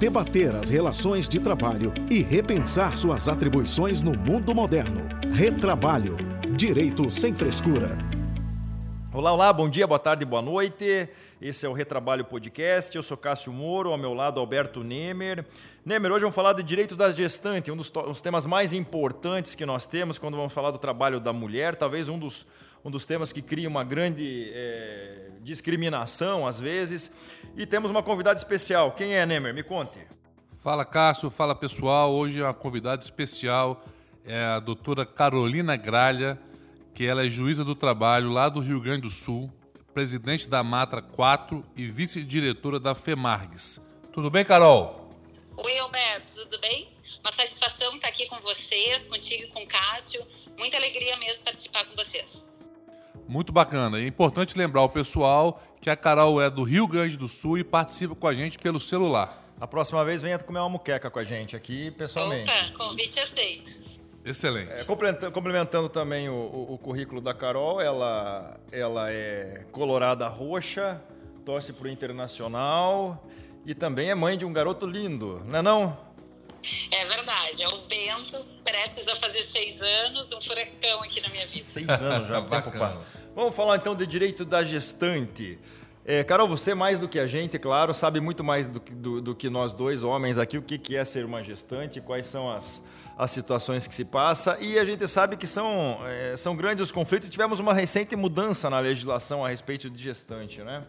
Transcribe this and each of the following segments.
debater as relações de trabalho e repensar suas atribuições no mundo moderno. Retrabalho. Direito sem frescura. Olá, olá, bom dia, boa tarde, boa noite. Esse é o Retrabalho Podcast. Eu sou Cássio Moro, ao meu lado Alberto Nemer. Nemer, hoje vamos falar de direito da gestante, um dos, um dos temas mais importantes que nós temos quando vamos falar do trabalho da mulher, talvez um dos um dos temas que cria uma grande é, discriminação às vezes. E temos uma convidada especial. Quem é, Nemer? Me conte. Fala, Cássio. Fala, pessoal. Hoje a convidada especial é a doutora Carolina Gralha, que ela é juíza do trabalho lá do Rio Grande do Sul, presidente da Matra 4 e vice-diretora da FEMARGS. Tudo bem, Carol? Oi, Alberto. Tudo bem? Uma satisfação estar aqui com vocês, contigo e com o Cássio. Muita alegria mesmo participar com vocês. Muito bacana. É importante lembrar o pessoal que a Carol é do Rio Grande do Sul e participa com a gente pelo celular. A próxima vez venha comer uma muqueca com a gente aqui pessoalmente. Opa, convite aceito. Excelente. É, complementando, complementando, também o, o, o, currículo da Carol, ela, ela é colorada roxa, torce para o Internacional e também é mãe de um garoto lindo, não é não? É verdade, é o Bento, prestes a fazer seis anos, um furacão aqui na minha vida. Seis anos já, o tempo passa. Vamos falar então de direito da gestante. É, Carol, você mais do que a gente, claro, sabe muito mais do, do, do que nós dois homens aqui o que, que é ser uma gestante, quais são as, as situações que se passa e a gente sabe que são, é, são grandes os conflitos. Tivemos uma recente mudança na legislação a respeito de gestante, né?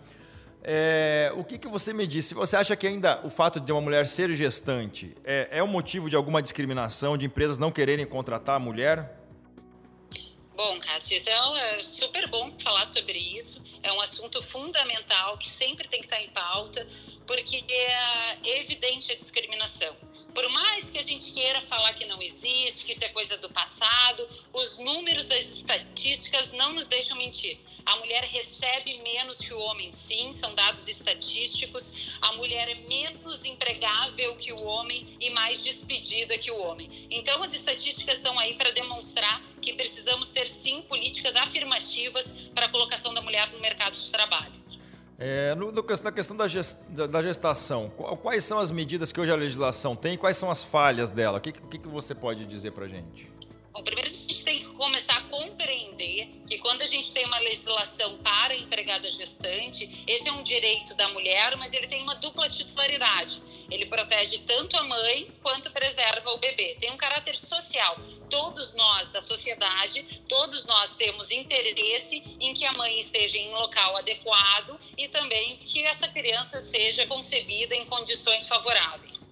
É, o que, que você me disse? Você acha que ainda o fato de uma mulher ser gestante é, é um motivo de alguma discriminação, de empresas não quererem contratar a mulher? Bom, Cássio, é super bom falar sobre isso. É um assunto fundamental que sempre tem que estar em pauta, porque é evidente a discriminação. Por mais que a gente queira falar que não existe, que isso é coisa do passado, os números das estatísticas não nos deixam mentir. A mulher recebe menos que o homem, sim, são dados estatísticos. A mulher é menos empregável que o homem e mais despedida que o homem. Então, as estatísticas estão aí para demonstrar que precisamos ter, sim, políticas afirmativas para a colocação da mulher no mercado de trabalho. É, no, no, na questão da, gest, da, gestação, quais são as medidas que hoje a legislação tem e quais são as falhas dela? O que, que, que você pode dizer para a gente? Bom, primeiro a gente tem que começar a compreender que quando a gente tem uma legislação para a empregada gestante, esse é um direito da mulher, mas ele tem uma dupla titularidade. Ele protege tanto a mãe quanto preserva o bebê. Tem um caráter social. Todos nós da sociedade, todos nós temos interesse em que a mãe esteja em um local adequado e também que essa criança seja concebida em condições favoráveis.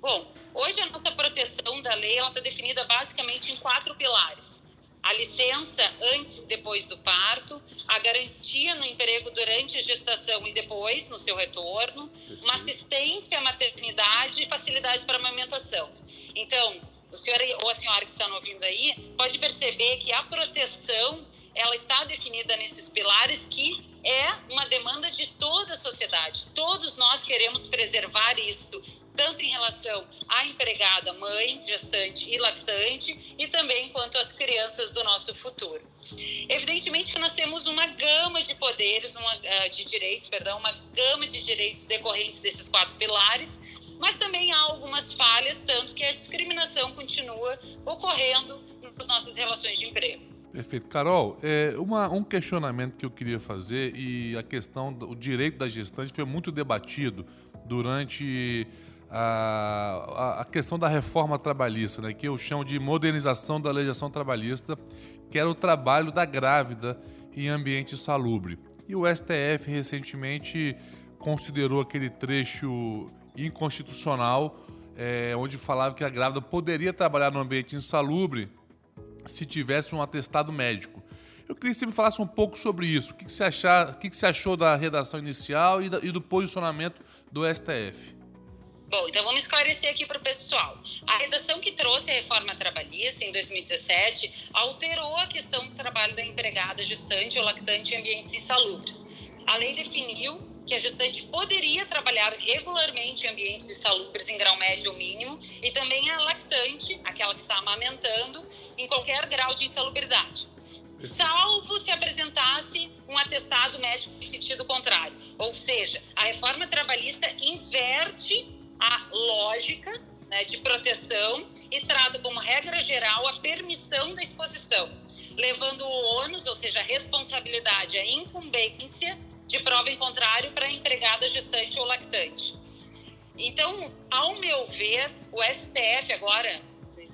Bom, hoje a nossa proteção da lei está definida basicamente em quatro pilares. A licença antes e depois do parto, a garantia no emprego durante a gestação e depois, no seu retorno, uma assistência à maternidade e facilidades para a amamentação. Então, o senhor ou a senhora que está ouvindo aí pode perceber que a proteção ela está definida nesses pilares que é uma demanda de toda a sociedade. Todos nós queremos preservar isso tanto em relação à empregada, mãe, gestante e lactante, e também quanto às crianças do nosso futuro. Evidentemente que nós temos uma gama de poderes, uma, uh, de direitos, perdão, uma gama de direitos decorrentes desses quatro pilares, mas também há algumas falhas, tanto que a discriminação continua ocorrendo nas nossas relações de emprego. Perfeito. Carol, é, uma, um questionamento que eu queria fazer e a questão do direito da gestante foi muito debatido durante a, a questão da reforma trabalhista, né, que eu chamo de modernização da legislação trabalhista, que era o trabalho da grávida em ambiente salubre. E o STF recentemente considerou aquele trecho inconstitucional, é, onde falava que a grávida poderia trabalhar no ambiente insalubre se tivesse um atestado médico. Eu queria que você me falasse um pouco sobre isso. O que, você, achar, o que, você achou da redação inicial e, e do posicionamento do STF? Bom, então vamos esclarecer aqui para o pessoal. A redação que trouxe a reforma trabalhista em 2017 alterou a questão do trabalho da empregada gestante ou lactante em ambientes insalubres. A lei definiu que a gestante poderia trabalhar regularmente em ambientes insalubres em grau médio ou mínimo e também a lactante, aquela que está amamentando, em qualquer grau de insalubridade salvo se apresentasse um atestado médico em sentido contrário. Ou seja, a reforma trabalhista inverte a lógica né, de proteção e trata como regra geral a permissão da exposição, levando o ônus, ou seja, a responsabilidade, a incumbência de prova em contrário para a empregada gestante ou lactante. Então, ao meu ver, o STF agora,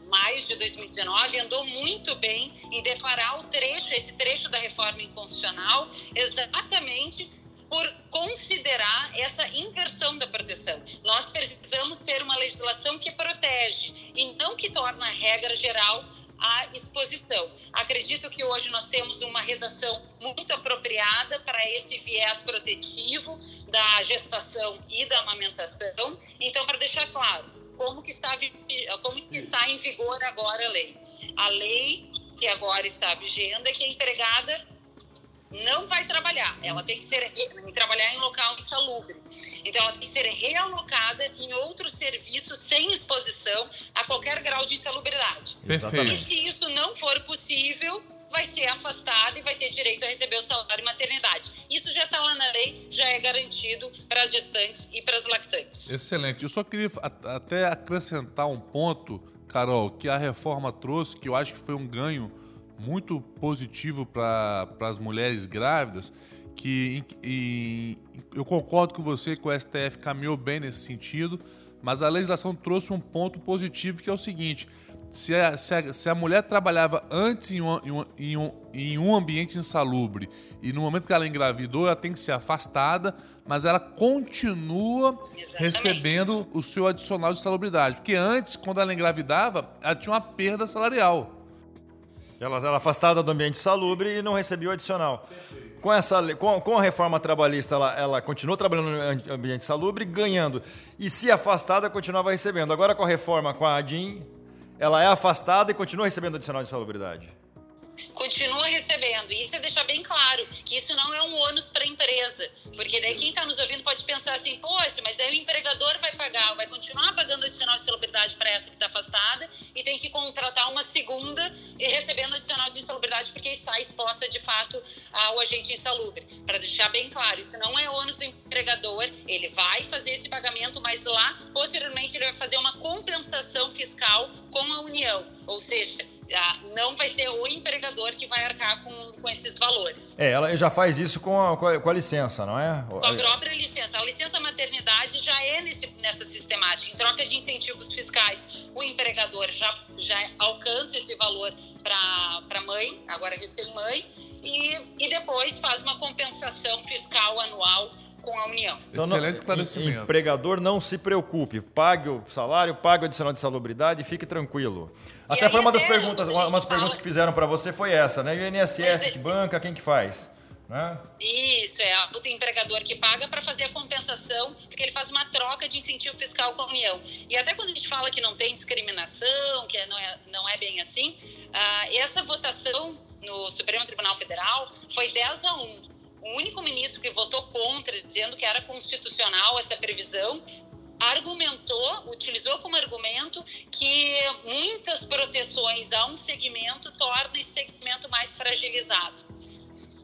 maio de 2019, andou muito bem em declarar o trecho, esse trecho da reforma inconstitucional, exatamente por considerar essa inversão da proteção. Nós precisamos ter uma legislação que protege e não que torna regra geral a exposição. Acredito que hoje nós temos uma redação muito apropriada para esse viés protetivo da gestação e da amamentação. Então, para deixar claro, como que está como que está em vigor agora a lei? A lei que agora está vigendo é que a empregada não vai trabalhar. Ela tem que ser trabalhar em local insalubre. Então, ela tem que ser realocada em outro serviço sem exposição a qualquer grau de insalubridade. Perfeito. E se isso não for possível, vai ser afastada e vai ter direito a receber o salário de maternidade. Isso já está lá na lei, já é garantido para as gestantes e para as lactantes. Excelente. Eu só queria até acrescentar um ponto, Carol, que a reforma trouxe, que eu acho que foi um ganho muito positivo para as mulheres grávidas, que e, eu concordo com você que o STF caminhou bem nesse sentido, mas a legislação trouxe um ponto positivo que é o seguinte: se a, se a, se a mulher trabalhava antes em um, em, um, em um ambiente insalubre e no momento que ela engravidou, ela tem que ser afastada, mas ela continua Exatamente. recebendo o seu adicional de salubridade. Porque antes, quando ela engravidava, ela tinha uma perda salarial. Ela era afastada do ambiente salubre e não recebia o adicional. Com, essa, com, com a reforma trabalhista, ela, ela continuou trabalhando no ambiente salubre, ganhando. E se afastada, continuava recebendo. Agora, com a reforma, com a ADIM, ela é afastada e continua recebendo adicional de salubridade continua recebendo. E isso é deixar bem claro que isso não é um ônus para a empresa. Porque daí quem está nos ouvindo pode pensar assim, poxa, mas daí o empregador vai pagar, vai continuar pagando adicional de celebridade para essa que está afastada e tem que contratar uma segunda e recebendo adicional de insalubridade porque está exposta de fato ao agente insalubre. Para deixar bem claro, isso não é ônus do empregador, ele vai fazer esse pagamento, mas lá, posteriormente, ele vai fazer uma compensação fiscal com a União. Ou seja, não vai ser o empregador que vai arcar com, com esses valores. É, ela já faz isso com a, com a, com a licença, não é? Com a própria licença. A licença maternidade já é nesse, nessa sistemática. Em troca de incentivos fiscais, o empregador já, já alcança esse valor para a mãe, agora recém-mãe, e, e depois faz uma compensação fiscal anual com a União. Então, Excelente esclarecimento. Empregador, não se preocupe. Pague o salário, pague o adicional de salubridade e fique tranquilo. E até foi uma das perguntas, uma, umas perguntas que fizeram para você foi essa, né? E o INSS é. que banca, quem que faz? Né? Isso, é o empregador que paga para fazer a compensação, porque ele faz uma troca de incentivo fiscal com a União. E até quando a gente fala que não tem discriminação, que não é, não é bem assim, uh, essa votação no Supremo Tribunal Federal foi 10 a 1 o único ministro que votou contra, dizendo que era constitucional essa previsão, argumentou, utilizou como argumento que muitas proteções a um segmento tornam esse segmento mais fragilizado.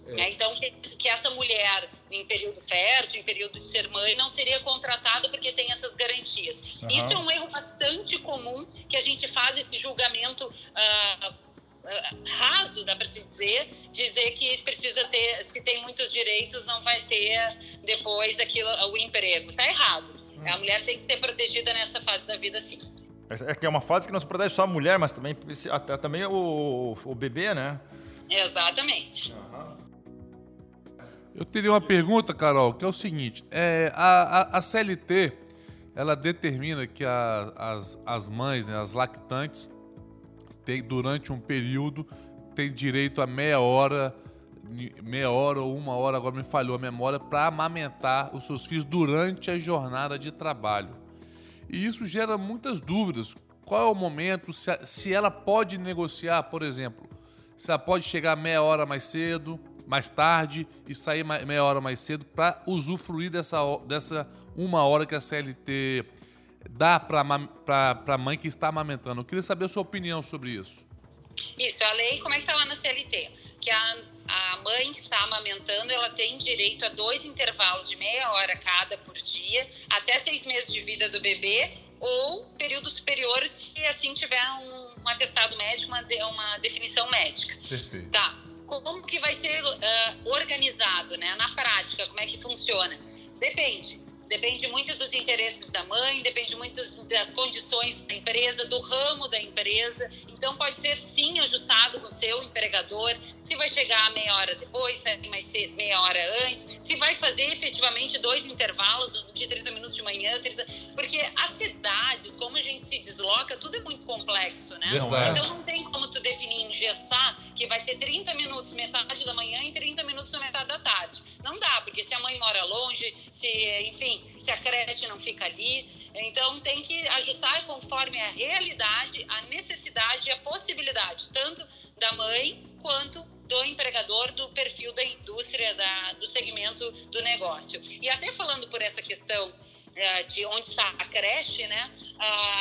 É. é então, que, que, essa mulher, em período fértil, em período de ser mãe, não seria contratada porque tem essas garantias. Uhum. Isso é um erro bastante comum que a gente faz esse julgamento. Uh, raso, dá para se dizer, dizer que precisa ter, se tem muitos direitos, não vai ter depois aquilo, o emprego. Está errado. A mulher tem que ser protegida nessa fase da vida, sim. É que é uma fase que não se protege só a mulher, mas também, também o, o bebê, né? Exatamente. Eu teria uma pergunta, Carol, que é o seguinte: é, a, a, a CLT ela determina que a, as, as mães, né, as lactantes, tem, durante um período, tem direito a meia hora, meia hora ou uma hora, agora me falhou a memória, para amamentar os seus filhos durante a jornada de trabalho. E isso gera muitas dúvidas. Qual é o momento? Se, se ela pode negociar, por exemplo, se ela pode chegar meia hora mais cedo, mais tarde e sair meia hora mais cedo para usufruir dessa, dessa uma hora que a CLT dá para a mãe que está amamentando? Eu queria saber a sua opinião sobre isso. Isso, a lei, como é que está lá na CLT? Que a, a mãe que está amamentando, ela tem direito a dois intervalos de meia hora cada por dia, até seis meses de vida do bebê, ou período superior se assim tiver um, um atestado médico, uma, de, uma definição médica. Perfeito. Tá. Como que vai ser uh, organizado, né? Na prática, como é que funciona? Depende. Depende muito dos interesses da mãe, depende muito das condições da empresa, do ramo da empresa. Então, pode ser sim ajustado com o seu empregador, se vai chegar meia hora depois, se mais meia hora antes, se vai fazer efetivamente dois intervalos de 30 minutos de manhã, 30... porque as cidades, como a gente se desloca, tudo é muito complexo, né? Então, não tem como tu definir, engessar, que vai ser 30 minutos metade da manhã e 30 minutos metade da tarde. Não dá, porque se a mãe mora longe, se, enfim, se a creche não fica ali. Então, tem que ajustar conforme a realidade, a necessidade e a possibilidade, tanto da mãe quanto do empregador, do perfil da indústria, da, do segmento do negócio. E até falando por essa questão é, de onde está a creche, né?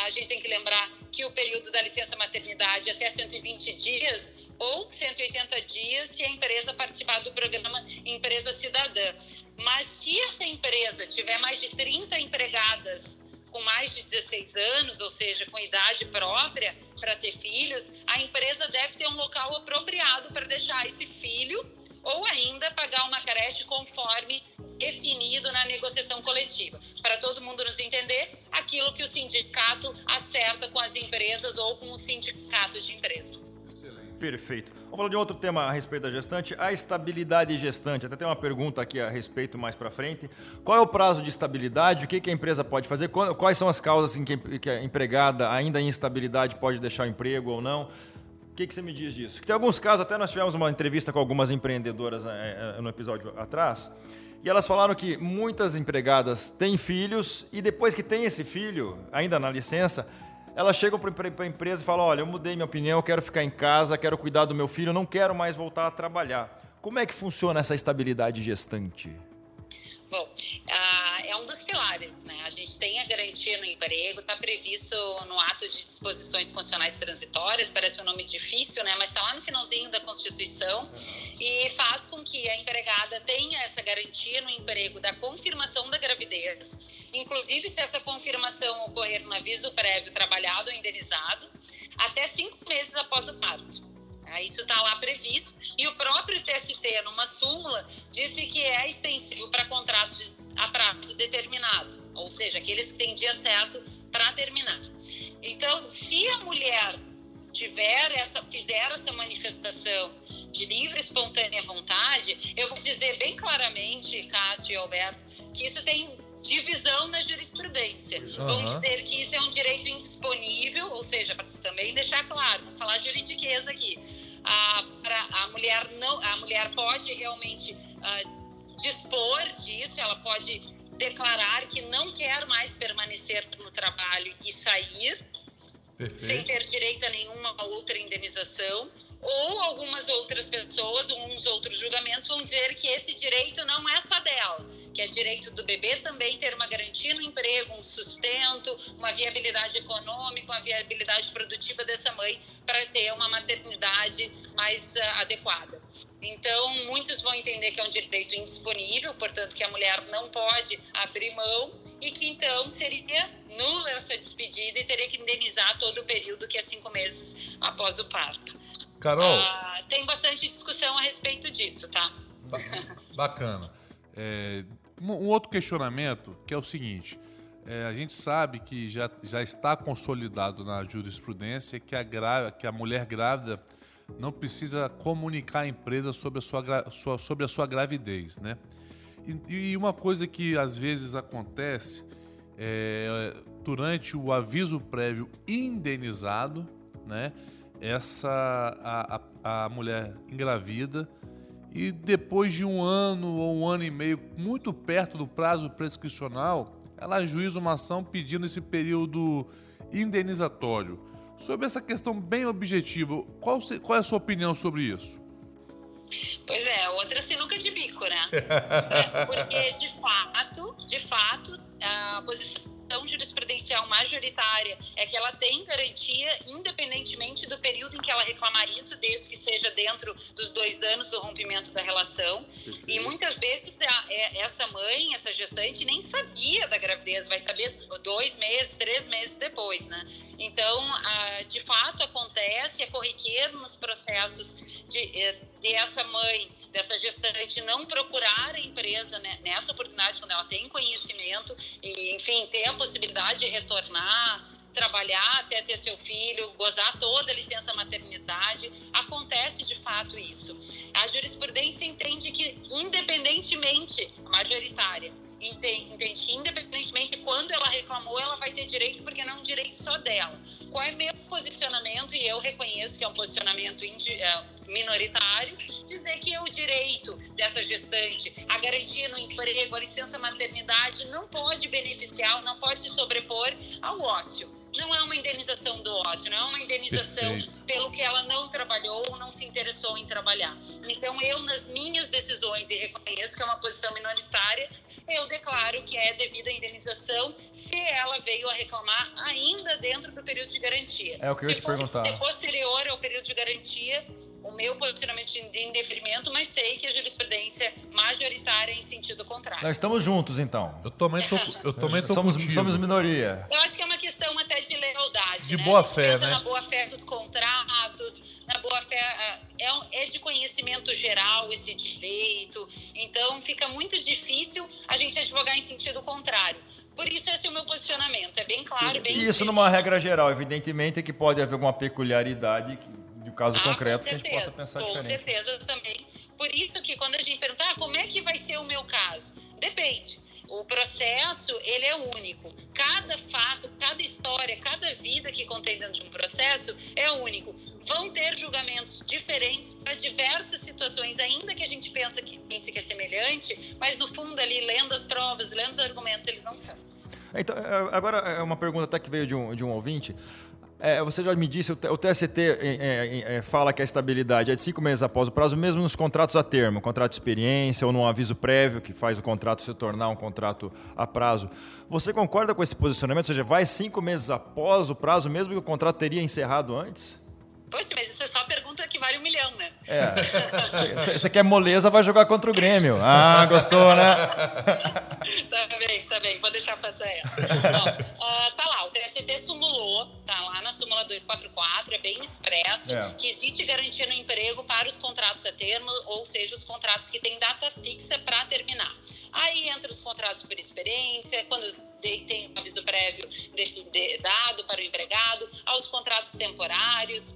A gente tem que lembrar que o período da licença maternidade até 120 dias ou 180 dias se a empresa participar do programa Empresa Cidadã. Mas se essa empresa tiver mais de 30 empregadas com mais de 16 anos, ou seja, com idade própria para ter filhos, a empresa deve ter um local apropriado para deixar esse filho ou ainda pagar uma creche conforme definido na negociação coletiva. Para todo mundo nos entender, aquilo que o sindicato acerta com as empresas ou com o sindicato de empresas. Perfeito. Vamos falar de outro tema a respeito da gestante, a estabilidade gestante. Até tem uma pergunta aqui a respeito mais para frente. Qual é o prazo de estabilidade? O que, a empresa pode fazer? Quais são as causas em que a empregada, ainda em instabilidade, pode deixar o emprego ou não? O que, que você me diz disso? Tem alguns casos, até nós tivemos uma entrevista com algumas empreendedoras é, é, no episódio atrás, e elas falaram que muitas empregadas têm filhos e depois que tem esse filho, ainda na licença, elas chegam para a empresa e falam: Olha, eu mudei minha opinião, quero ficar em casa, quero cuidar do meu filho, não quero mais voltar a trabalhar. Como é que funciona essa estabilidade gestante? Bom, uh, é um dos pilares, né? A gente tem a garantia no emprego, está previsto no ato de disposições funcionais transitórias, parece um nome difícil, né? Mas está lá no finalzinho da Constituição e faz com que a empregada tenha essa garantia no emprego da confirmação da gravidez, inclusive se essa confirmação ocorrer no aviso prévio trabalhado ou indenizado, até cinco meses após o parto. Né? Isso está lá previsto. E o próprio TST, numa súmula, disse que é extensivo para contratos a prazo determinado, ou seja, aqueles que têm dia certo para terminar. Então, se a mulher tiver essa, fizer essa manifestação de livre, espontânea vontade, eu vou dizer bem claramente, Cássio e Alberto, que isso tem divisão na jurisprudência. Uhum. Vamos dizer que isso é um direito indisponível, ou seja, para também deixar claro, vamos falar juridiqueza aqui. A, pra, a mulher não, a mulher pode realmente uh, dispor disso, ela pode declarar que não quer mais permanecer no trabalho e sair Perfeito. sem ter direito a nenhuma outra indenização ou algumas outras pessoas, uns outros julgamentos vão dizer que esse direito não é só dela, que é direito do bebê também ter uma garantia no emprego, um sustento, uma viabilidade econômica, uma viabilidade produtiva dessa mãe para ter uma maternidade mais uh, adequada. Então, muitos vão entender que é um direito indisponível, portanto, que a mulher não pode abrir mão e que então seria nula essa despedida e teria que indenizar todo o período que é cinco meses após o parto. Carol. Ah, tem bastante discussão a respeito disso, tá? Bacana. É, um outro questionamento que é o seguinte: é, a gente sabe que já, já está consolidado na jurisprudência que a, gra, que a mulher grávida não precisa comunicar à empresa sobre a sua, sua sobre a sua gravidez, né? E, e uma coisa que às vezes acontece é, durante o aviso prévio indenizado, né? essa a, a, a mulher engravida e depois de um ano ou um ano e meio, muito perto do prazo prescricional, ela ajuiza uma ação pedindo esse período indenizatório. Sobre essa questão bem objetiva, qual, qual é a sua opinião sobre isso? Pois é, outra sinuca de bico, né? é, porque de fato, de fato, a posição decisão jurisprudencial majoritária é que ela tem garantia, independentemente do período em que ela reclamar isso, desde que seja dentro dos dois anos do rompimento da relação. E muitas vezes a, é, essa mãe, essa gestante, nem sabia da gravidez, vai saber dois meses, três meses depois, né? Então, a, de fato, acontece, é corriqueiro nos processos de, eh, de essa mãe, dessa gestante, não procurar a empresa né, nessa oportunidade, quando ela tem conhecimento, e, enfim, ter a possibilidade de retornar, trabalhar até ter seu filho, gozar toda a licença maternidade, acontece de fato isso. A jurisprudência entende que, independentemente, majoritária, entende que independentemente de quando ela reclamou, ela vai ter direito porque não é um direito só dela. Qual é meu posicionamento, e eu reconheço que é um posicionamento é, minoritário, dizer que é o direito dessa gestante, a garantia no emprego, a licença maternidade não pode beneficiar, não pode se sobrepor ao ócio não é uma indenização do ócio, não é uma indenização Perfeito. pelo que ela não trabalhou ou não se interessou em trabalhar. Então, eu, nas minhas decisões, e reconheço que é uma posição minoritária, eu declaro que é devida a indenização se ela veio a reclamar ainda dentro do período de garantia. É o que eu ia te perguntar. Se posterior ao período de garantia, o meu posicionamento de indeferimento, mas sei que a jurisprudência majoritária é em sentido contrário. Nós estamos juntos, então. Eu também tô, eu também tô somos, contigo. somos minoria. Eu acho que é uma questão até de lealdade. De né? boa fé, né? Na boa fé dos contratos, na boa fé. É, é de conhecimento geral esse direito. Então, fica muito difícil a gente advogar em sentido contrário. Por isso, esse é o meu posicionamento. É bem claro, bem Isso, numa regra geral, evidentemente, é que pode haver alguma peculiaridade do caso ah, concreto que a gente possa pensar com diferente. Com certeza também. Por isso que quando a gente pergunta, ah, como é que vai ser o meu caso? Depende. O processo, ele é único. Cada fato, cada história, cada vida que contém dentro de um processo é único. Vão ter julgamentos diferentes para diversas situações, ainda que a gente pense que, pense que é semelhante, mas no fundo ali, lendo as provas, lendo os argumentos, eles não são. Então, é, agora é uma pergunta até que veio de um, de um ouvinte. É, você já me disse, o TST é, é, é, fala que a estabilidade é de cinco meses após o prazo, mesmo nos contratos a termo, contrato de experiência ou num aviso prévio que faz o contrato se tornar um contrato a prazo. Você concorda com esse posicionamento? Ou seja, vai cinco meses após o prazo, mesmo que o contrato teria encerrado antes? Pois, mas isso é só pergunta que vale um milhão, né? É. Você quer moleza, vai jogar contra o Grêmio. Ah, gostou, né? tá bem, tá bem. Vou deixar passar essa. uh, tá lá, o TST simulou, tá lá na súmula 244, é bem expresso, é. que existe garantia no emprego para os contratos a termo, ou seja, os contratos que têm data fixa para terminar. Aí entra os contratos por experiência, quando tem aviso prévio dado para o empregado, aos contratos temporários.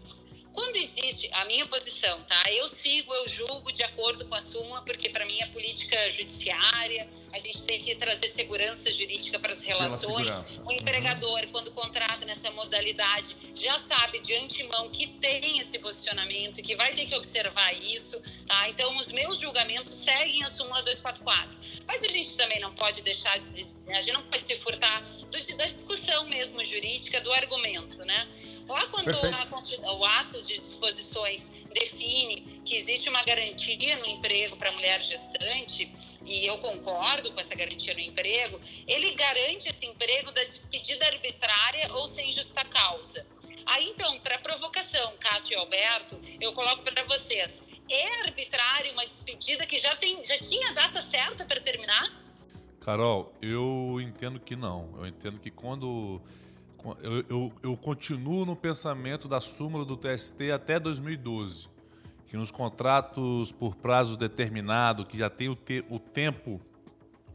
Quando existe a minha posição, tá? Eu sigo, eu julgo de acordo com a súmula, porque para mim é política judiciária, a gente tem que trazer segurança jurídica para as relações. O empregador, uhum. quando contrata nessa modalidade, já sabe de antemão que tem esse posicionamento, que vai ter que observar isso, tá? Então, os meus julgamentos seguem a súmula 244. Mas a gente também não pode deixar de, a gente não pode se furtar do, da discussão mesmo jurídica, do argumento, né? Lá quando a, o atos de disposições define que existe uma garantia no emprego para a mulher gestante, e eu concordo com essa garantia no emprego, ele garante esse emprego da despedida arbitrária ou sem justa causa. Aí então, para provocação, Cássio e Alberto, eu coloco para vocês: é arbitrário uma despedida que já, tem, já tinha data certa para terminar? Carol, eu entendo que não. Eu entendo que quando eu, eu, eu, continuo no pensamento da súmula do TST até 2012, que nos contratos por prazo determinado, que já tem o, te, o tempo,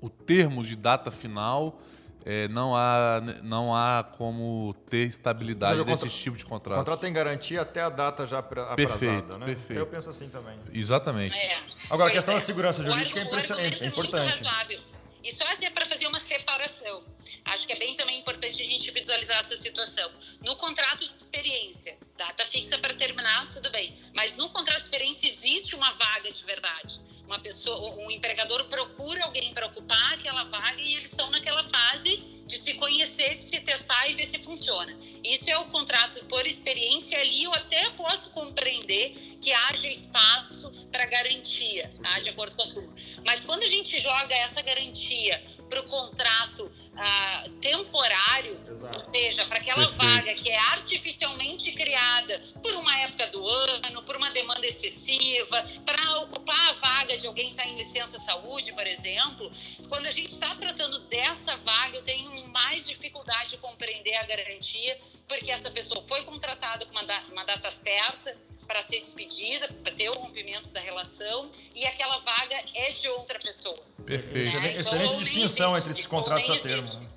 o termo de data final, é, não, há, não há como ter estabilidade desse contra... tipo de contrato. O contrato tem garantia até a data já aprazada, perfeito, né? Perfeito. Eu penso assim também. Exatamente. É. Agora, a questão é. da segurança jurídica é, é, é importante. Muito e só até para fazer uma separação. Acho que é bem também importante a gente visualizar essa situação. No contrato de experiência, data fixa para terminar, tudo bem. Mas no contrato de experiência existe uma vaga de verdade. Uma pessoa, um empregador procura alguém para ocupar aquela vaga e eles estão naquela fase se conhecer, se testar e ver se funciona. Isso é o contrato por experiência ali, eu até posso compreender que haja espaço para garantia, tá? de acordo com a súmula. Mas quando a gente joga essa garantia para o contrato uh, temporário, Exato. ou seja, para aquela Perfeito. vaga que é artificialmente criada por uma época do ano, por uma demanda excessiva, para ocupar a vaga de alguém que está em licença saúde, por exemplo, quando a gente está tratando dessa vaga, eu tenho mais dificuldade de compreender a garantia, porque essa pessoa foi contratada com uma data, uma data certa, para ser despedida, para ter o rompimento da relação, e aquela vaga é de outra pessoa. Perfeito. Né? Então, excelente distinção entre esses contratos a termo. Né?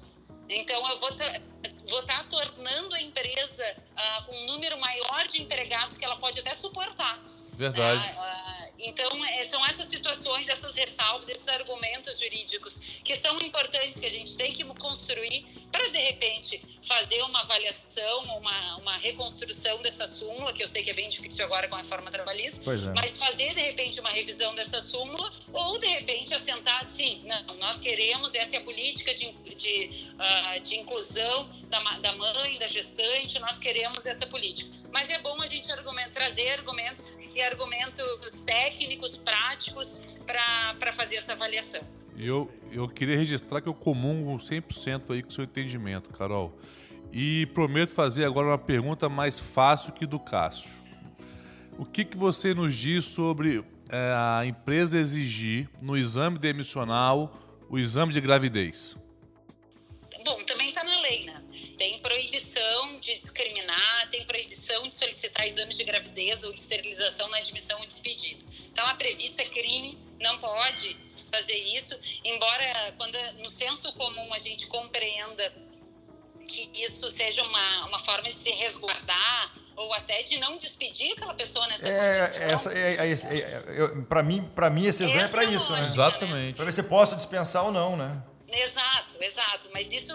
Então, eu vou estar tá tornando a empresa uh, com um número maior de empregados que ela pode até suportar. Verdade. Uh, então, é, são essas situações, essas ressalvas, esses argumentos jurídicos que são importantes que a gente tem que construir para, de repente, fazer uma avaliação, uma, uma reconstrução dessa súmula, que eu sei que é bem difícil agora com a reforma trabalhista, é. mas fazer, de repente, uma revisão dessa súmula ou, de repente, assentar assim, não, nós queremos, essa é a política de, de, uh, de inclusão da, da mãe, da gestante, nós queremos essa política. Mas é bom a gente trazer argumentos e argumentos técnicos, práticos, para fazer essa avaliação. Eu, eu queria registrar que eu comungo 100% aí com o seu entendimento, Carol. E prometo fazer agora uma pergunta mais fácil que do Cássio. O que, que você nos diz sobre é, a empresa exigir no exame demissional o exame de gravidez? Bom, também está na lei, né? Tem proibição de discriminar, tem proibição de solicitar exames de gravidez ou de esterilização na admissão ou despedida. Então, a prevista é crime, não pode fazer isso, embora quando no senso comum a gente compreenda que isso seja uma, uma forma de se resguardar ou até de não despedir aquela pessoa nessa é, condição. Essa, é, é, é, é para mim, para mim esse exame é para isso, né? Exatamente. Para ver se posso dispensar ou não, né? Exato, exato. Mas isso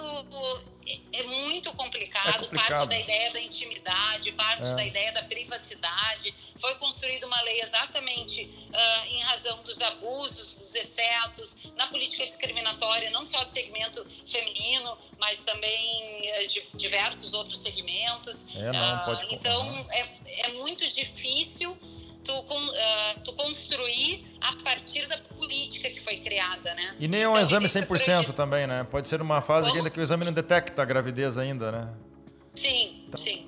é muito complicado, é complicado. parte da ideia da intimidade, parte é. da ideia da privacidade. Foi construída uma lei exatamente uh, em razão dos abusos, dos excessos, na política discriminatória, não só do segmento feminino, mas também uh, de diversos outros segmentos. É, não, pode uh, então, é, é muito difícil tu, uh, tu construir a partir da política que foi criada, né? E nem é um então, exame 100% também, né? Pode ser uma fase ainda que o exame não detecta a gravidez ainda, né? Sim, então... sim.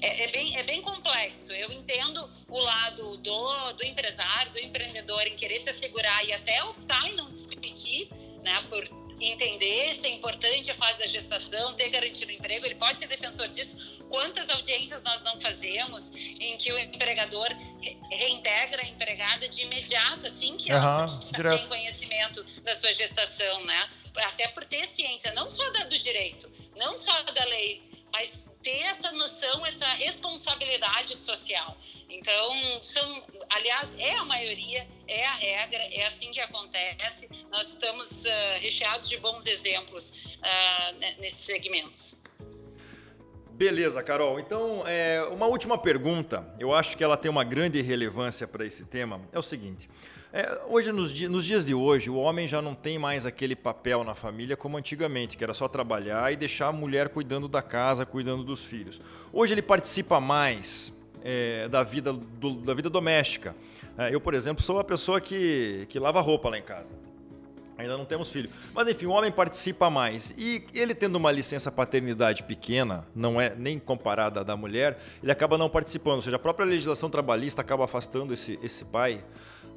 É, é, é, bem, é bem complexo. Eu entendo o lado do, do empresário, do empreendedor em querer se assegurar e até optar em não discutir, né? Por entender se é importante a fase da gestação, ter garantido o emprego, ele pode ser defensor disso. Quantas audiências nós não fazemos em que o empregador reintegra a empregada de imediato, assim que ela uhum, tem conhecimento da sua gestação, né? Até por ter ciência, não só da, do direito, não só da lei, mas ter essa noção, essa responsabilidade social. Então, são, aliás, é a maioria, é a regra, é assim que acontece. Nós estamos uh, recheados de bons exemplos uh, nesses segmentos. Beleza, Carol. Então, é, uma última pergunta. Eu acho que ela tem uma grande relevância para esse tema. É o seguinte: é, hoje, nos, nos, dias de hoje, o homem já não tem mais aquele papel na família como antigamente, que era só trabalhar e deixar a mulher cuidando da casa, cuidando dos filhos. Hoje ele participa mais é, da, vida, do, da vida doméstica. É, eu, por exemplo, sou a pessoa que, que lava roupa lá em casa. Ainda não temos filho. Mas enfim, o homem participa mais. E ele tendo uma licença paternidade pequena, não é nem comparada à da mulher, ele acaba não participando. Ou seja, a própria legislação trabalhista acaba afastando esse, esse pai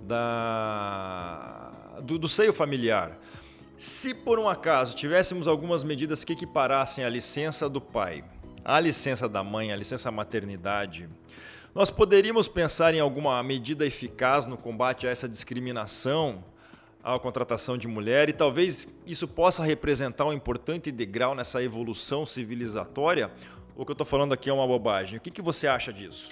da, do, do seio familiar. Se por um acaso tivéssemos algumas medidas que equiparassem a licença do pai, a licença da mãe, a licença maternidade, nós poderíamos pensar em alguma medida eficaz no combate a essa discriminação à contratação de mulher e talvez isso possa representar um importante degrau nessa evolução civilizatória? O que eu estou falando aqui é uma bobagem? O que, que você acha disso?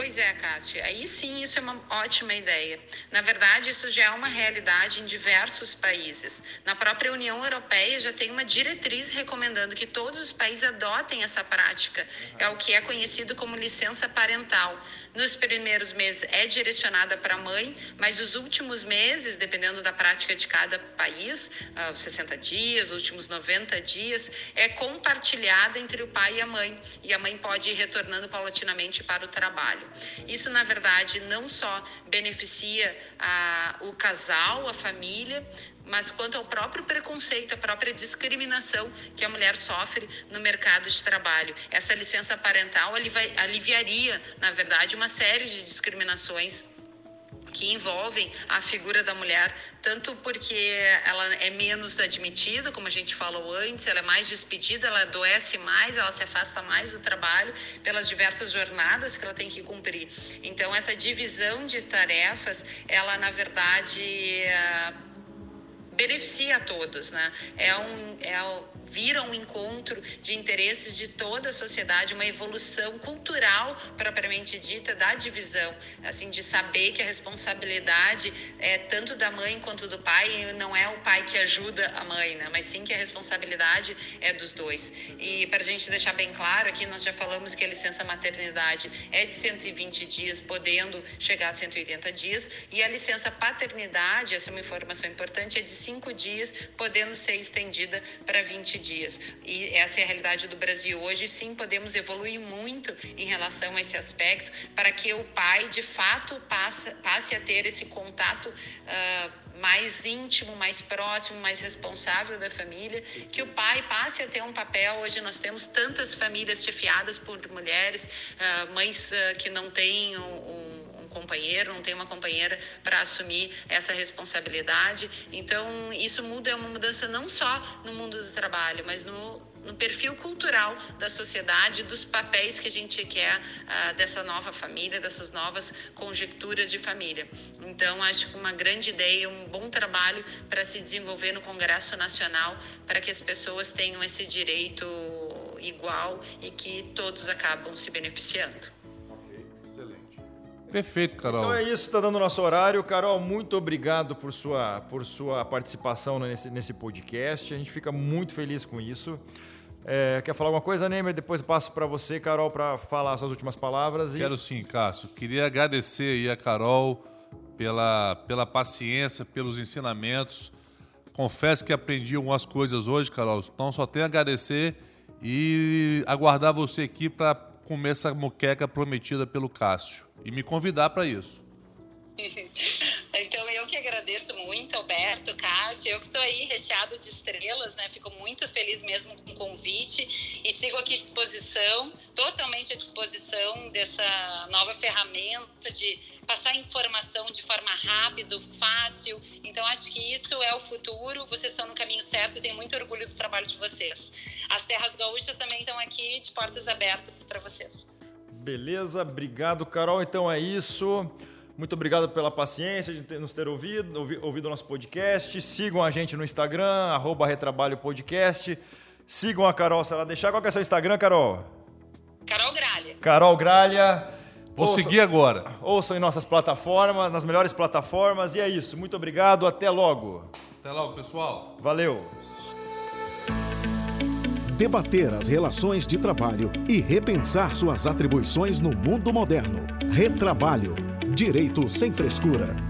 Pois é, Cássio. Aí sim, isso é uma ótima ideia. Na verdade, isso já é uma realidade em diversos países. Na própria União Europeia já tem uma diretriz recomendando que todos os países adotem essa prática. É o que é conhecido como licença parental. Nos primeiros meses é direcionada para a mãe, mas os últimos meses, dependendo da prática de cada país, uh, os 60 dias, os últimos 90 dias, é compartilhada entre o pai e a mãe. E a mãe pode ir retornando paulatinamente para o trabalho. Isso, na verdade, não só beneficia a, o casal, a família, mas quanto ao próprio preconceito, a própria discriminação que a mulher sofre no mercado de trabalho. Essa licença parental aliviaria, na verdade, uma série de discriminações que envolvem a figura da mulher, tanto porque ela é menos admitida, como a gente falou antes, ela é mais despedida, ela adoece mais, ela se afasta mais do trabalho pelas diversas jornadas que ela tem que cumprir. Então, essa divisão de tarefas, ela na verdade eh, beneficia a todos, né? É um, é vira um encontro de interesses de toda a sociedade, uma evolução cultural propriamente dita da divisão, assim, de saber que a responsabilidade é tanto da mãe quanto do pai, não é o pai que ajuda a mãe, né? mas sim que a responsabilidade é dos dois. E para a gente deixar bem claro aqui, nós já falamos que a licença maternidade é de 120 dias, podendo chegar a 180 dias, e a licença paternidade, essa é uma informação importante, é de 5 dias, podendo ser estendida para 20 dias. E essa é a realidade do Brasil hoje. Sim, podemos evoluir muito em relação a esse aspecto para que o pai, de fato, passe, passe a ter esse contato. Uh, mais íntimo, mais próximo, mais responsável da família, que o pai passe a ter um papel. Hoje nós temos tantas famílias chefiadas por mulheres, uh, mães uh, que não têm um, companheiro, não tem uma companheira para assumir essa responsabilidade. Então, isso muda, é uma mudança não só no mundo do trabalho, mas no, no perfil cultural da sociedade, dos papéis que a gente quer uh, dessa nova família, dessas novas conjecturas de família. Então, acho que uma grande ideia, um bom trabalho para se desenvolver no Congresso Nacional, para que as pessoas tenham esse direito igual e que todos acabam se beneficiando. Perfeito, Carol. Então é isso, está dando nosso horário. Carol, muito obrigado por sua, por sua participação nesse, nesse podcast. A gente fica muito feliz com isso. É, quer falar alguma coisa, Neymar? Depois passo para você, Carol, para falar suas últimas palavras. E... Quero sim, Cássio. Queria agradecer aí a Carol pela, pela paciência, pelos ensinamentos. Confesso que aprendi algumas coisas hoje, Carol. Então só tenho a agradecer e aguardar você aqui para comer essa moqueca prometida pelo Cássio e me convidar para isso. Então eu que agradeço muito, Alberto, Cássio, eu que estou aí recheado de estrelas, né? Fico muito feliz mesmo com o convite e sigo aqui à disposição, totalmente à disposição dessa nova ferramenta de passar informação de forma rápida, fácil. Então acho que isso é o futuro. Vocês estão no caminho certo e tenho muito orgulho do trabalho de vocês. As terras gaúchas também estão aqui de portas abertas para vocês. Beleza, obrigado, Carol. Então é isso. Muito obrigado pela paciência de nos ter ouvido, ouvido o nosso podcast. Sigam a gente no Instagram, arroba Retrabalho Podcast. Sigam a Carol, se ela deixar. Qual que é o seu Instagram, Carol? Carol Gralha. Carol Gralha. Vou ouçam, seguir agora. Ouçam em nossas plataformas, nas melhores plataformas. E é isso. Muito obrigado. Até logo. Até logo, pessoal. Valeu debater as relações de trabalho e repensar suas atribuições no mundo moderno. Retrabalho. Direito sem frescura.